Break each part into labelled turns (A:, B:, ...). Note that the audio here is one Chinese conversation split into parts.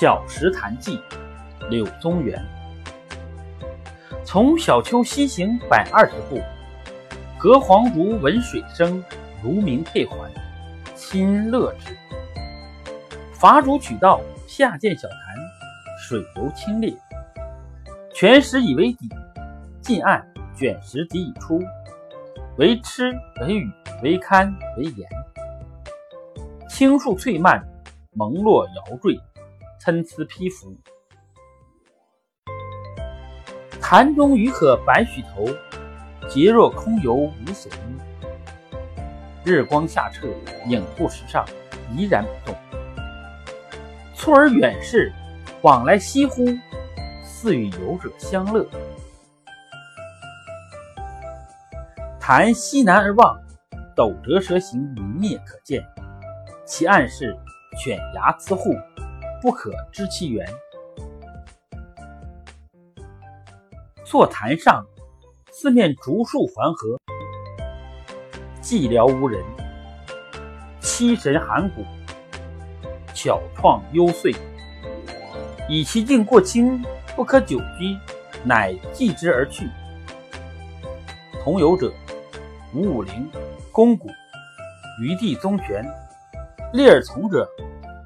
A: 小石潭记，柳宗元。从小丘西行百二十步，隔黄竹闻水声，如鸣佩环，心乐之。伐竹取道，下见小潭，水流清冽，泉石以为底，近岸卷石底已出，为吃为鱼为堪为盐。青树翠蔓，蒙络摇缀，参差披拂。潭中鱼可百许头，皆若空游无所依。日光下澈，影不时上，怡然不动。蹴而远视，往来翕忽，似与游者相乐。潭西南而望，斗折蛇形明灭可见，其岸势犬牙雌户，不可知其源。坐潭上，四面竹树环合，寂寥无人，凄神寒骨，巧怆幽邃。以其境过清，不可久居，乃寄之而去。同游者，吴武陵、龚古、余弟宗玄。列而从者，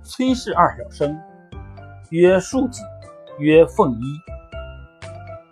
A: 崔氏二小生，曰庶子，曰凤一。